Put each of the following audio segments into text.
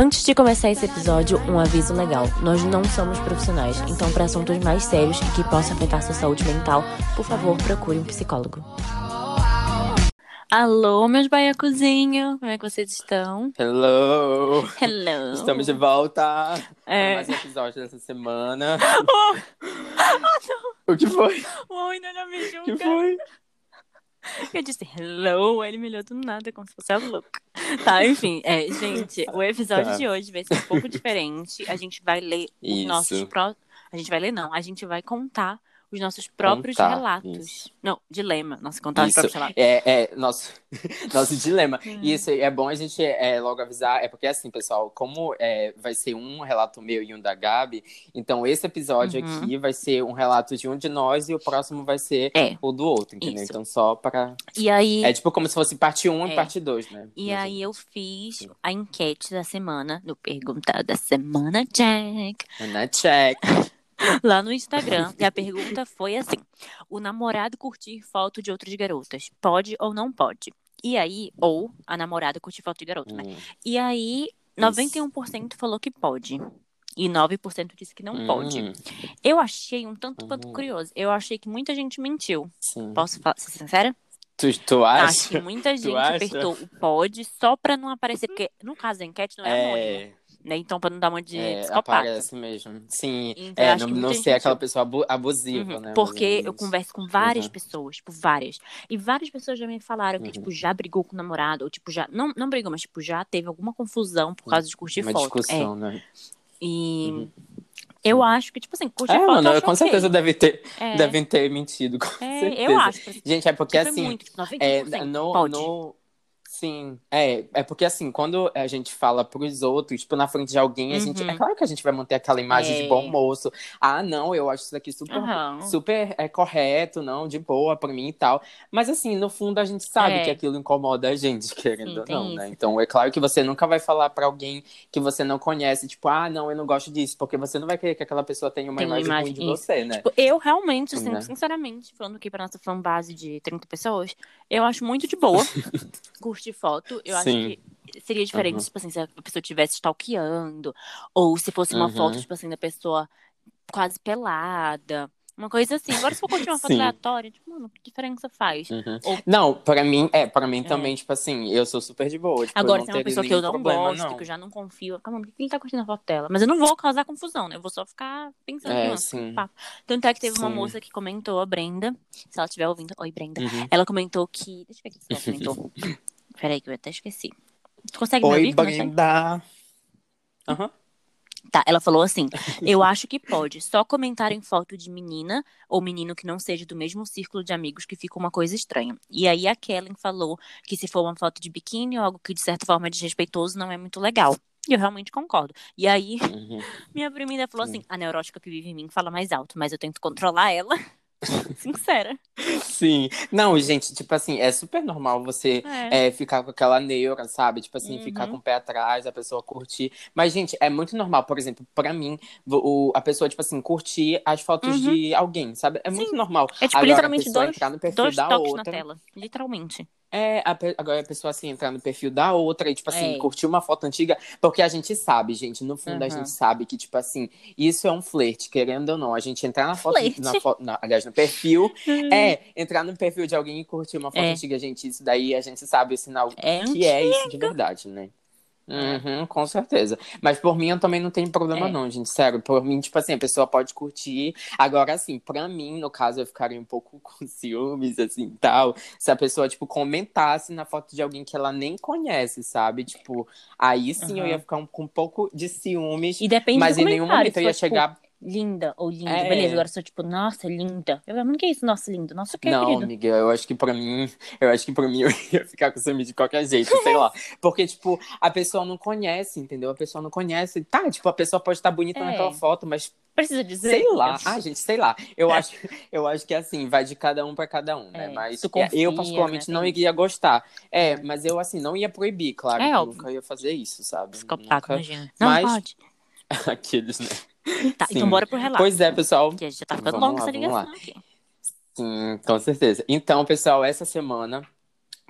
Antes de começar esse episódio, um aviso legal. Nós não somos profissionais, então para assuntos mais sérios e que possam afetar sua saúde mental, por favor, procure um psicólogo. Alô, meus baiacozinhos, como é que vocês estão? Hello! Hello! Estamos de volta É. mais um episódio dessa semana. Oh, O que foi? oh, ainda não me O julga. que foi? Eu disse hello, ele me olhou do nada, como se fosse a louca. Tá, enfim, é, gente, o episódio Tá. de hoje vai ser um pouco diferente. A gente vai ler Isso. nossos pró... A gente vai ler, não, a gente vai contar os nossos próprios Contar, relatos. isso. Não, dilema. Nossa, contar os Isso. próprios relatos. É, é nosso, nosso dilema. E isso é bom a gente é, logo avisar. É porque, assim, pessoal, como é, vai ser um relato meu e um da Gabi, então esse episódio Uhum. aqui vai ser um relato de um de nós e o próximo vai ser É. o do outro, entendeu? Isso. Então, só para. E aí, É tipo como se fosse parte 1 É. e parte 2, né? e Mas, aí eu fiz a enquete da semana, no Pergunta da Semana Jack, Na check. Lá no Instagram. E a pergunta foi assim: o namorado curtir foto de outras garotas, pode ou não pode? E aí, ou a namorada curtir foto de garoto, né? Hum. E aí, 91% falou que pode. E 9% disse que não pode. Hum, Eu achei um tanto quanto Uhum. curioso. Eu achei que muita gente mentiu. sim. Posso falar, ser sincera? Tu, tu Acho que acha? muita gente acha? apertou o pode só pra não aparecer. Porque no caso da enquete não é, anônimo, É, né? Então, pra não dar uma de é, psicopata. aparece mesmo. Sim, Então, é, não, não ser gente aquela pessoa abu- abusiva, Uhum, né? Porque eu converso com várias Uhum. pessoas, tipo, várias. E várias pessoas já me falaram que, Uhum. tipo, já brigou com o namorado, ou, tipo, já. Não, não brigou, mas, tipo, já teve alguma confusão por causa de curtir Uma foto. discussão, né? É. E Uhum. eu acho que, tipo assim, curtir É, foto. mano, com certeza deve ter, É, devem ter mentido, com é, certeza. eu acho. Gente, é porque foi assim, muito, tipo, 91%. é, no, pode. no- Sim, é, é porque assim, quando a gente fala pros outros, tipo, na frente de alguém, a gente, Uhum. é claro que a gente vai manter aquela imagem É. de bom moço. Ah, não, eu acho isso daqui super, Aham. super é, correto, não, de boa pra mim e tal. Mas assim, no fundo a gente sabe É. que aquilo incomoda a gente, querendo Sim, ou não, né? isso. Então é claro que você nunca vai falar pra alguém que você não conhece, tipo, ah, não, eu não gosto disso, porque você não vai querer que aquela pessoa tenha uma Tem imagem, imagem, ruim de isso. você, né? Tipo, eu realmente, assim, Né? sinceramente, falando aqui pra nossa fanbase de 30 pessoas, eu acho muito de boa curtir foto. Eu acho Sim. que seria diferente, Uhum. tipo assim, se a pessoa estivesse stalkeando, ou se fosse uma Uhum. foto, tipo assim, da pessoa quase pelada. Uma coisa assim. Agora, se for curtir uma foto aleatória, tipo, mano, que diferença faz? Uhum. Ou- Não, pra mim, é, pra mim É. também, tipo assim, eu sou super de boa. Tipo, Agora, se é uma pessoa que eu não problema, gosto, não. que eu já não confio, eu fico, mano, por que ele tá curtindo a foto dela? Mas eu não vou causar confusão, né? Eu vou só ficar pensando, É, mano, papo. Tanto é que teve uma Sim. moça que comentou, a Brenda, se ela estiver ouvindo, oi, Brenda. Uhum. Ela comentou que. Deixa eu ver aqui se ela comentou. Peraí, que eu até esqueci. Tu consegue me Oi, ouvir? Como é? Brenda. Aham. Tá, ela falou assim: Eu acho que pode. Só comentar em foto de menina ou menino que não seja do mesmo círculo de amigos que fica uma coisa estranha. E aí a Kellen falou que se for uma foto de biquíni ou algo que de certa forma é desrespeitoso, não é muito legal. E eu realmente concordo. E aí, Uhum. minha prima ainda falou Sim. assim: a neurótica que vive em mim fala mais alto, mas eu tento controlar ela. Sincera. Sim. Não, gente, tipo assim, é super normal você É. é, ficar com aquela neura, sabe? Tipo assim, ficar Uhum. com o pé atrás, a pessoa curtir. Mas, gente, é muito normal, por exemplo, pra mim, o, a pessoa, tipo assim, curtir as fotos Uhum. de alguém, sabe? É muito normal. É tipo Agora, literalmente dois, entrar no perfil dois da toques na outra. tela. Literalmente. É, a agora a pessoa assim entrar no perfil da outra e, tipo assim, É. curtir uma foto antiga, porque a gente sabe, gente, no fundo a Uhum. gente sabe que, tipo assim, isso é um flerte, querendo ou não. A gente entrar na foto, na foto, na- aliás, no perfil, é, entrar no perfil de alguém e curtir uma foto É. antiga, gente, isso daí a gente sabe o sinal É que é isso de verdade, né? Uhum, com certeza. Mas por mim eu também não tenho problema, É. não, gente. Sério, por mim, tipo assim, a pessoa pode curtir. Agora, assim, pra mim, no caso, eu ficaria um pouco com ciúmes, assim, tal. Se a pessoa, tipo, comentasse na foto de alguém que ela nem conhece, sabe? Tipo, aí sim eu Aham. ia ficar um- com um pouco de ciúmes. E depende Mas em nenhum momento eu ia tipo, chegar. Linda ou lindo. É. Beleza, agora eu sou tipo, nossa, linda. Eu, mano, que é isso, nossa, lindo? Nossa, o que, Não, querido? Miguel, eu acho que pra mim, eu acho que pra mim eu ia ficar com ciúme de qualquer jeito, sei lá. Porque, tipo, a pessoa não conhece, entendeu? A pessoa não conhece. Tá, tipo, a pessoa pode estar bonita É. naquela foto, mas Precisa dizer. sei lá. Ah, gente, sei lá. Eu acho, eu acho que assim, vai de cada um pra cada um, né? É, Mas é, confia, eu, particularmente, né? não iria gostar. É, mas eu, assim, não ia proibir, claro. É que óbvio. nunca ia fazer isso, sabe? Psicopata, Nunca... imagina. Não Mas- pode. Aqueles, né? Tá, Sim. então bora pro relato. Pois é, pessoal. Que já tá ficando longa essa ligação aqui. Sim, com certeza. Então, pessoal, essa semana,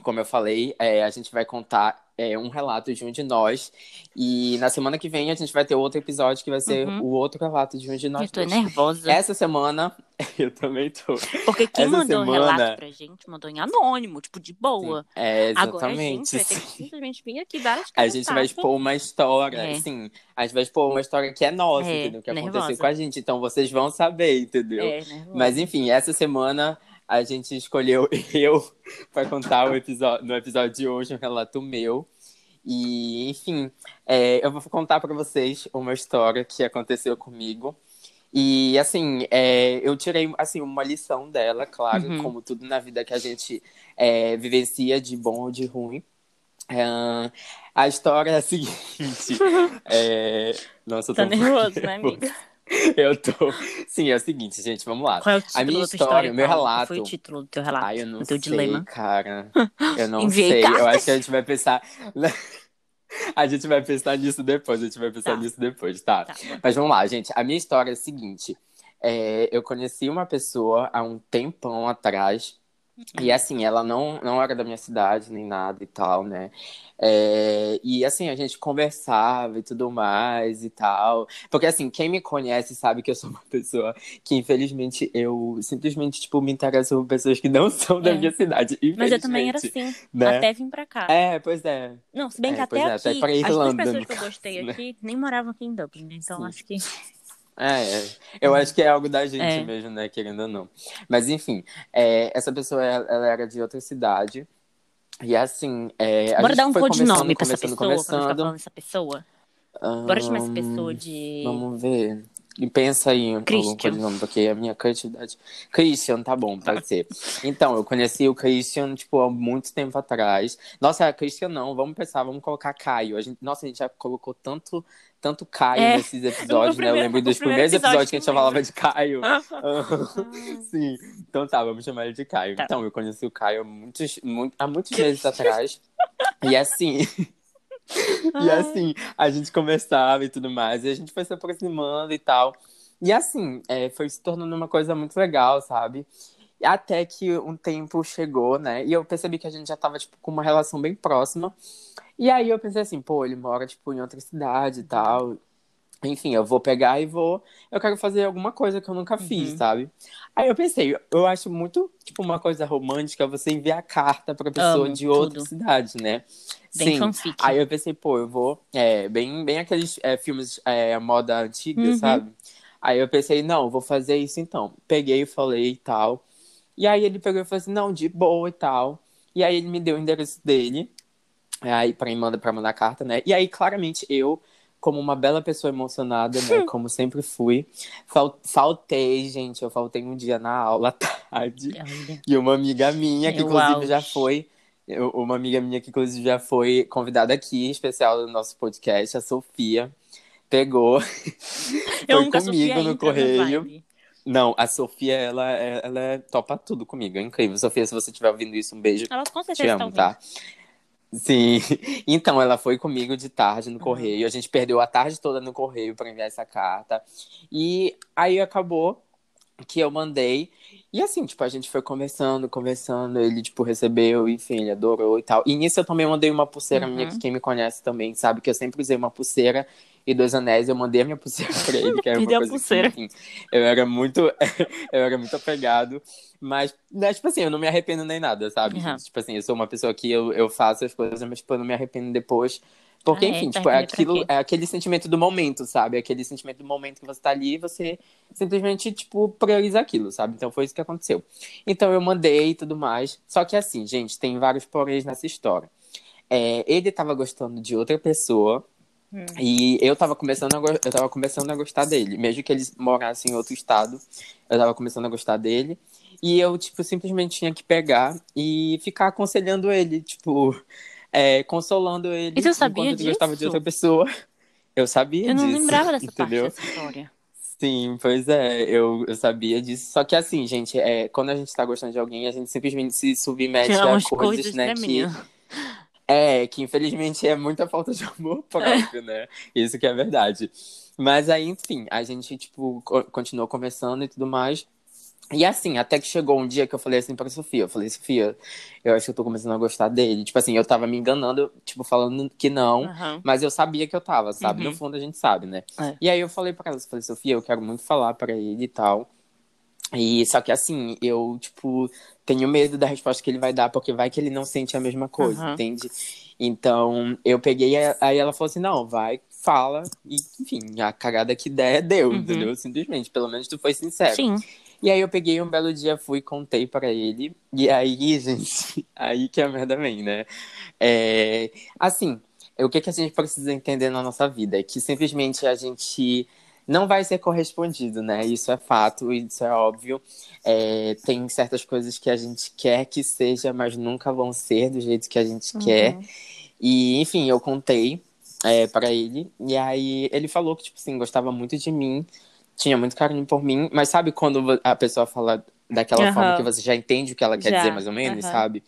como eu falei, é, a gente vai contar é, um relato de um de nós. E na semana que vem a gente vai ter outro episódio que vai ser Uhum. o outro relato de um de nós. Eu tô dois. nervosa. Essa semana, eu também tô. Porque quem essa mandou um semana- relato pra gente mandou em anônimo, tipo, de boa. É, Agora a gente exatamente. vai ter que simplesmente vir aqui dar as A gente vai expor uma história, É. sim. A gente vai expor uma história que é nossa, É, entendeu? Que nervosa. aconteceu com a gente. Então vocês vão saber, entendeu? É, nervosa. Mas enfim, essa semana a gente escolheu eu para contar o episódio, no episódio de hoje um relato meu. E, enfim, é, eu vou contar para vocês uma história que aconteceu comigo. E, assim, é, eu tirei assim, uma lição dela, claro, Uhum. como tudo na vida que a gente é, vivencia de bom ou de ruim. É, a história é a seguinte. é, Nossa, eu tô Tá nervoso, né, amiga? Eu tô. Sim, é o seguinte, gente, vamos lá. Qual é o título minha da tua história, meu Paulo? Qual relato. foi o título do teu relato? Ai, eu não o teu sei, dilema? cara. Eu não Enviei sei. Eu cartas. acho que a gente vai pensar. A gente vai pensar nisso depois, a gente vai pensar Tá. nisso depois, tá? Tá. Mas vamos lá, gente. A minha história é a seguinte. É, eu conheci uma pessoa há um tempão atrás. E assim, ela não, não era da minha cidade nem nada e tal, né? É, e assim, a gente conversava e tudo mais e tal. Porque assim, quem me conhece sabe que eu sou uma pessoa que, infelizmente, eu simplesmente, tipo, me interesso por pessoas que não são da É. minha cidade. Mas eu também era assim, né? até vim pra cá. É, pois é. Não, se bem que É, até pois é, até aqui, pra as duas Irlanda, pessoas que eu gostei né? aqui nem moravam aqui em Dublin, né? Então Sim. acho que... É, é. eu acho que é algo da gente É. mesmo, né? Querendo ou não. Mas enfim, é, essa pessoa, ela era de outra cidade. E assim, é, a Bora dar um codinome pra essa conversando, pessoa, pra conversando. falando essa pessoa. Bora chamar essa pessoa de... Vamos ver. E pensa aí em algum Christian. codinome, porque a minha criatividade. Christian, tá bom, pode ser. Então, eu conheci o Christian, tipo, há muito tempo atrás. Nossa, Christian não, vamos pensar, vamos colocar Caio. A gente, nossa, a gente já colocou tanto, tanto Caio É. nesses episódios, né? Eu primeiro- lembro dos primeiro primeiros episódios que a gente falava de Caio. Ah. Sim. Então tá, vamos chamar ele de Caio. Tá. Então, eu conheci o Caio há muitos, muito- há muitos meses atrás. e assim. e assim, a gente conversava e tudo mais. E a gente foi se aproximando e tal. E assim, é, foi se tornando uma coisa muito legal, sabe? Até que um tempo chegou, né? E eu percebi que a gente já tava, tipo, com uma relação bem próxima. E aí eu pensei assim, pô, ele mora, tipo, em outra cidade e tal. Enfim, eu vou pegar e vou. Eu quero fazer alguma coisa que eu nunca fiz, Uhum. sabe? Aí eu pensei, eu acho muito, tipo, uma coisa romântica você enviar carta pra pessoa Amo, de outra tudo. cidade, né? Bem Sim. fanfic. Aí eu pensei, pô, eu vou. É, bem, bem aqueles é, filmes é, moda antiga, Uhum. sabe? Aí eu pensei, não, vou fazer isso então. Peguei falei e tal. E aí ele pegou e falou assim, não, de boa e tal. E aí ele me deu o endereço dele. Aí pra, mandar, pra mandar carta, né? E aí, claramente, eu, como uma bela pessoa emocionada, né? Como sempre fui, fal- faltei, gente. Eu faltei um dia na aula à tarde. Olha. E uma amiga minha, que inclusive já foi. eu- Uma amiga minha que inclusive já foi convidada aqui, especial do nosso podcast, a Sofia. Pegou. Foi comigo no entra correio. Não, a Sofia, ela, é- ela é, topa tudo comigo. É incrível. Sofia, se você estiver ouvindo isso, um beijo. Ela com Te certeza tá amo, tá? Sim. Então, ela foi comigo de tarde no correio. A gente perdeu a tarde toda no correio para enviar essa carta. E aí acabou que eu mandei. E assim, tipo, a gente foi conversando, conversando. Ele, tipo, recebeu, enfim, ele adorou e tal. E nisso eu também mandei uma pulseira Uhum. minha, que quem me conhece também sabe que eu sempre usei uma pulseira e dois anéis. Eu mandei a minha pulseira pra ele, que era uma coisa pulseira. que, enfim, eu era muito, eu era muito apegado. Mas, né, tipo assim, eu não me arrependo nem nada, sabe? Uhum. Tipo assim, eu sou uma pessoa que eu, eu faço as coisas, mas, tipo, eu não me arrependo depois. Porque, Ah, é? enfim, Tá tipo, é pra aquilo, é aquele sentimento do momento, sabe? Aquele sentimento do momento que você tá ali e você simplesmente, tipo, prioriza aquilo, sabe? Então foi isso que aconteceu. Então eu mandei e tudo mais. Só que assim, gente, tem vários poréns nessa história. É, ele tava gostando de outra pessoa. Hum. E eu tava começando a, eu tava começando a gostar dele. Mesmo que ele morasse em outro estado, eu tava começando a gostar dele. E eu, tipo, simplesmente tinha que pegar e ficar aconselhando ele, tipo, é, consolando ele. E você sabia enquanto ele gostava de disso? outra pessoa. Eu sabia Eu não disso, lembrava dessa entendeu? parte dessa história. Sim, pois é, eu, eu sabia disso. Só que assim, gente, é, quando a gente tá gostando de alguém, a gente simplesmente se submete a coisas, coisas né, que, tremendo. É, que infelizmente é muita falta de amor próprio, né? Isso que é verdade. Mas aí, enfim, a gente, tipo, co- continuou conversando e tudo mais. E assim, até que chegou um dia que eu falei assim pra Sofia, eu falei, Sofia, eu acho que eu tô começando a gostar dele. Tipo assim, eu tava me enganando, tipo, falando que não, Aham. mas eu sabia que eu tava, sabe? Uhum. No fundo a gente sabe, né? É. E aí eu falei pra ela, eu falei, Sofia, eu quero muito falar pra ele e tal. E só que assim, eu, tipo, tenho medo da resposta que ele vai dar, porque vai que ele não sente a mesma coisa, Aham. entende? Então, eu peguei, aí ela falou assim, não, vai, fala, e enfim, a cagada que der, deu, Uhum. entendeu? Simplesmente, pelo menos tu foi sincero. Sim. E aí eu peguei um belo dia, fui, contei pra ele. E aí, gente, aí que a merda vem, né? É, assim, o que, que a gente precisa entender na nossa vida? É que simplesmente a gente não vai ser correspondido, né? Isso é fato, isso é óbvio. É, tem certas coisas que a gente quer que seja, mas nunca vão ser do jeito que a gente quer. Uhum. E, enfim, eu contei é, para ele. E aí ele falou que, tipo assim, gostava muito de mim, tinha muito carinho por mim. Mas sabe quando a pessoa fala daquela Aham. forma que você já entende o que ela quer Já, dizer, mais ou menos, aham. sabe?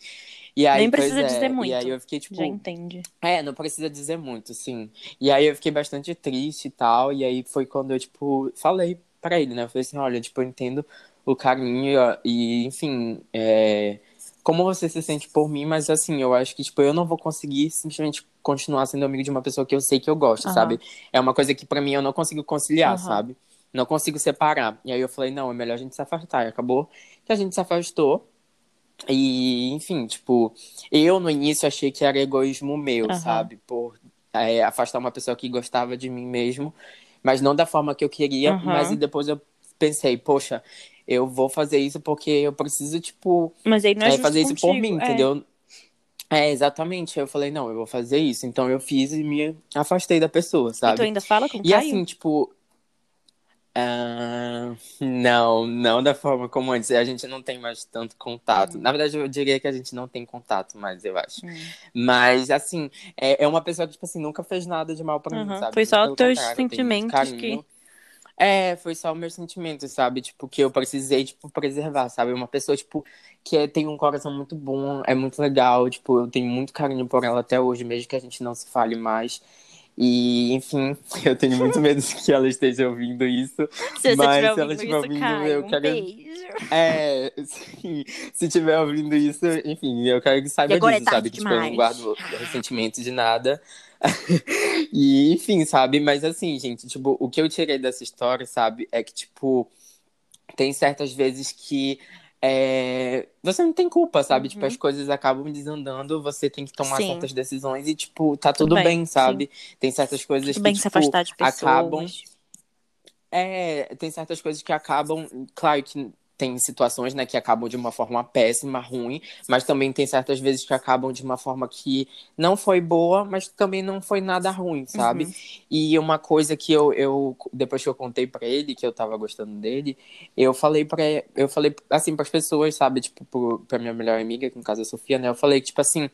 E aí, Nem precisa é, dizer muito. E aí eu fiquei, tipo, Já entende. é, não precisa dizer muito, sim. E aí eu fiquei bastante triste e tal. E aí foi quando eu, tipo, falei pra ele, né? Eu falei assim, olha, tipo, eu entendo o carinho e, enfim, é, como você se sente por mim, mas assim, eu acho que, tipo, eu não vou conseguir simplesmente continuar sendo amigo de uma pessoa que eu sei que eu gosto, Aham. sabe? É uma coisa que pra mim eu não consigo conciliar, Aham. sabe? Não consigo separar. E aí eu falei, não, é melhor a gente se afastar. E acabou que a gente se afastou. E, enfim, tipo, eu no início achei que era egoísmo meu, Aham. sabe? Por é, afastar uma pessoa que gostava de mim mesmo, mas não da forma que eu queria. Aham. Mas e depois eu pensei, poxa, eu vou fazer isso porque eu preciso, tipo, Mas aí não é, é, fazer isso por contigo, mim, é. entendeu? É, exatamente. Eu falei, não, eu vou fazer isso. Então eu fiz e me afastei da pessoa, E tu sabe? ainda fala com o E Caio? assim, tipo. Ah, não, não da forma como antes. A gente não tem mais tanto contato. Uhum. Na verdade, eu diria que a gente não tem contato mais, eu acho. Hum. Mas, assim, é, é uma pessoa que, tipo assim, nunca fez nada de mal pra mim, Uhum. sabe? Foi só Pelo teus sentimentos carinho. É, foi só meus sentimentos, sabe? Tipo, que eu precisei, tipo, preservar, sabe? Uma pessoa, tipo, que é- tem um coração muito bom, é muito legal, tipo, eu tenho muito carinho por ela até hoje, mesmo que a gente não se fale mais. E, enfim, eu tenho muito medo que ela esteja ouvindo isso. Se Mas se ela estiver ouvindo, Caio, eu um quero- beijo. É, sim, se estiver ouvindo isso, enfim, eu quero que saiba é disso, sabe? tarde Que tipo, eu não demais. guardo ressentimento de nada. e, enfim, sabe? Mas assim, gente, tipo, o que eu tirei dessa história, sabe, é que, tipo, tem certas vezes que é, você não tem culpa, sabe? Tipo, Uhum. as coisas acabam desandando, você tem que tomar Sim. certas decisões e, tipo, tá tudo, Tudo bem, bem, sabe? Tem certas coisas Tudo que, bem tipo, se afastar de pessoas. acabam é, tem certas coisas que acabam, claro que tem situações, né, que acabam de uma forma péssima, ruim, mas também tem certas vezes que acabam de uma forma que não foi boa, mas também não foi nada ruim, sabe? Uhum. E uma coisa que eu, eu depois que eu contei pra ele que eu tava gostando dele, eu falei para eu falei assim para as pessoas, sabe, tipo pro, pra minha melhor amiga, que no caso é a Sofia, né? Eu falei que tipo assim,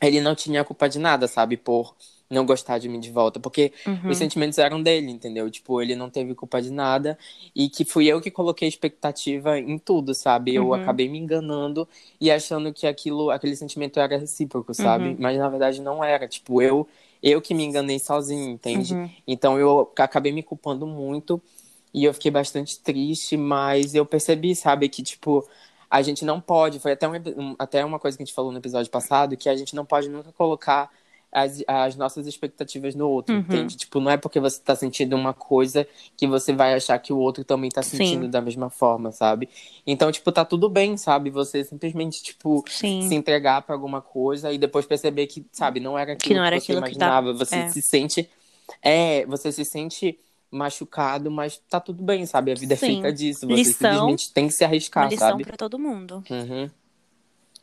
ele não tinha culpa de nada, sabe, por não gostar de mim de volta, porque Uhum. os sentimentos eram dele, entendeu? Tipo, ele não teve culpa de nada e que fui eu que coloquei expectativa em tudo, sabe? Eu Uhum. acabei me enganando e achando que aquilo, aquele sentimento era recíproco, sabe? Uhum. Mas na verdade não era. Tipo, eu eu que me enganei sozinho, entende? Uhum. Então eu acabei me culpando muito e eu fiquei bastante triste, mas eu percebi, sabe, que tipo a gente não pode, foi até, um, um- até uma coisa que a gente falou no episódio passado, que a gente não pode nunca colocar as, as nossas expectativas no outro, Uhum. entende? Tipo, não é porque você tá sentindo uma coisa que você vai achar que o outro também tá Sim. sentindo da mesma forma, sabe? Então, tipo, tá tudo bem, sabe? Você simplesmente, tipo, Sim. se entregar pra alguma coisa e depois perceber que, sabe, não era aquilo que, não era você aquilo que tá- imaginava. Você é. se sente. É, você se sente machucado, mas tá tudo bem, sabe? A vida é Sim. feita disso. Você Lição- simplesmente tem que se Uma arriscar, lição sabe? pra todo mundo. Uhum.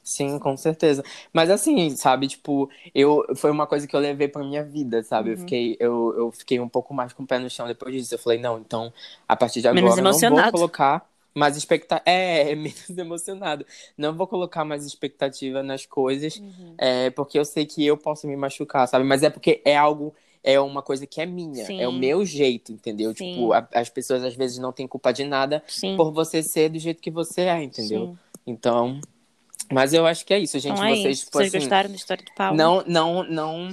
Sim, com certeza. Mas assim, sabe, tipo, eu foi uma coisa que eu levei pra minha vida, sabe? Eu Uhum. fiquei eu, eu fiquei um pouco mais com o pé no chão depois disso. Eu falei, não, então, a partir de agora eu não vou colocar mais expectativa. É, é menos emocionado. Não vou colocar mais expectativa nas coisas, Uhum. é, porque eu sei que eu posso me machucar, sabe? Mas é porque é algo é uma coisa que é minha, Sim. é o meu jeito, entendeu? Sim. Tipo, a- as pessoas às vezes não têm culpa de nada Sim. por você ser do jeito que você é, entendeu? Então, mas eu acho que é isso, gente. Então é vocês, isso. tipo Vocês assim, gostaram da história do Paulo? não, não, não.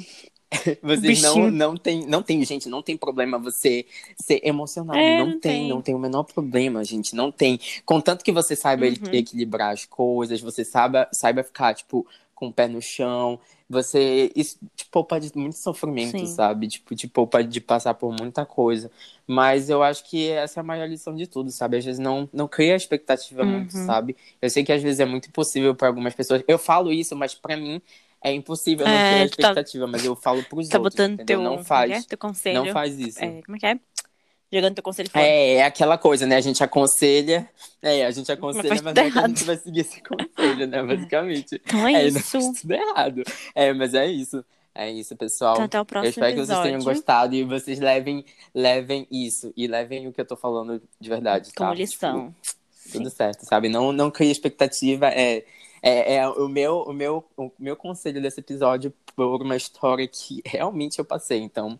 Vocês não, não tem, não tem, gente, não tem problema você ser emocionado. É, não, não tem, tem. não tem o menor problema, gente. Não tem. Contanto que você saiba Uhum. equilibrar as coisas, você saiba, saiba ficar, tipo, com o pé no chão. Você. Isso te poupa de muito sofrimento, Sim. sabe? Tipo, te poupa de passar por muita coisa. Mas eu acho que essa é a maior lição de tudo, sabe? Às vezes não, não cria expectativa muito, Uhum. sabe? Eu sei que às vezes é muito impossível para algumas pessoas. Eu falo isso, mas para mim é impossível não É, criar tu tá- expectativa, mas eu falo pros Tá outros, botando entendeu? teu, Não como é faz. é? teu conselho. Não faz isso. É, como é que é? Jogando teu conselho fora. É, é aquela coisa, né? A gente aconselha. É, a gente aconselha, mas é que a gente vai seguir esse conselho, né? Basicamente. Então é, É, isso. não tudo errado. É, mas é isso. É isso, pessoal. Então até o próximo eu espero que vocês episódio. tenham gostado e vocês levem, levem isso. E levem o que eu tô falando de verdade, tá? Como lição. Tipo, tudo certo, sabe? Não, não crie expectativa. É, é, é o, meu, o, meu, o meu conselho desse episódio por uma história que realmente eu passei. Então,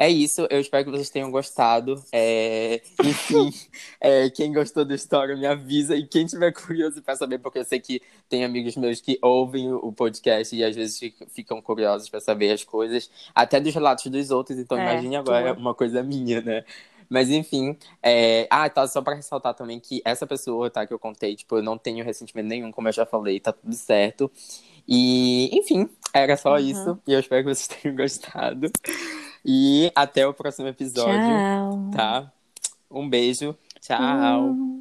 é isso. Eu espero que vocês tenham gostado. É, enfim, é, quem gostou da história me avisa. E quem tiver curioso para saber, porque eu sei que tem amigos meus que ouvem o podcast e às vezes fic- ficam curiosos para saber as coisas, até dos relatos dos outros. Então, É, imagine agora uma coisa minha, né? Mas enfim, é... ah, tá, só pra ressaltar também que essa pessoa, tá, que eu contei, tipo, eu não tenho ressentimento nenhum, como eu já falei, tá tudo certo. E, enfim, era só Uhum. isso. E eu espero que vocês tenham gostado. E até o próximo episódio, Tchau. tá? Um beijo. Tchau. Tchau.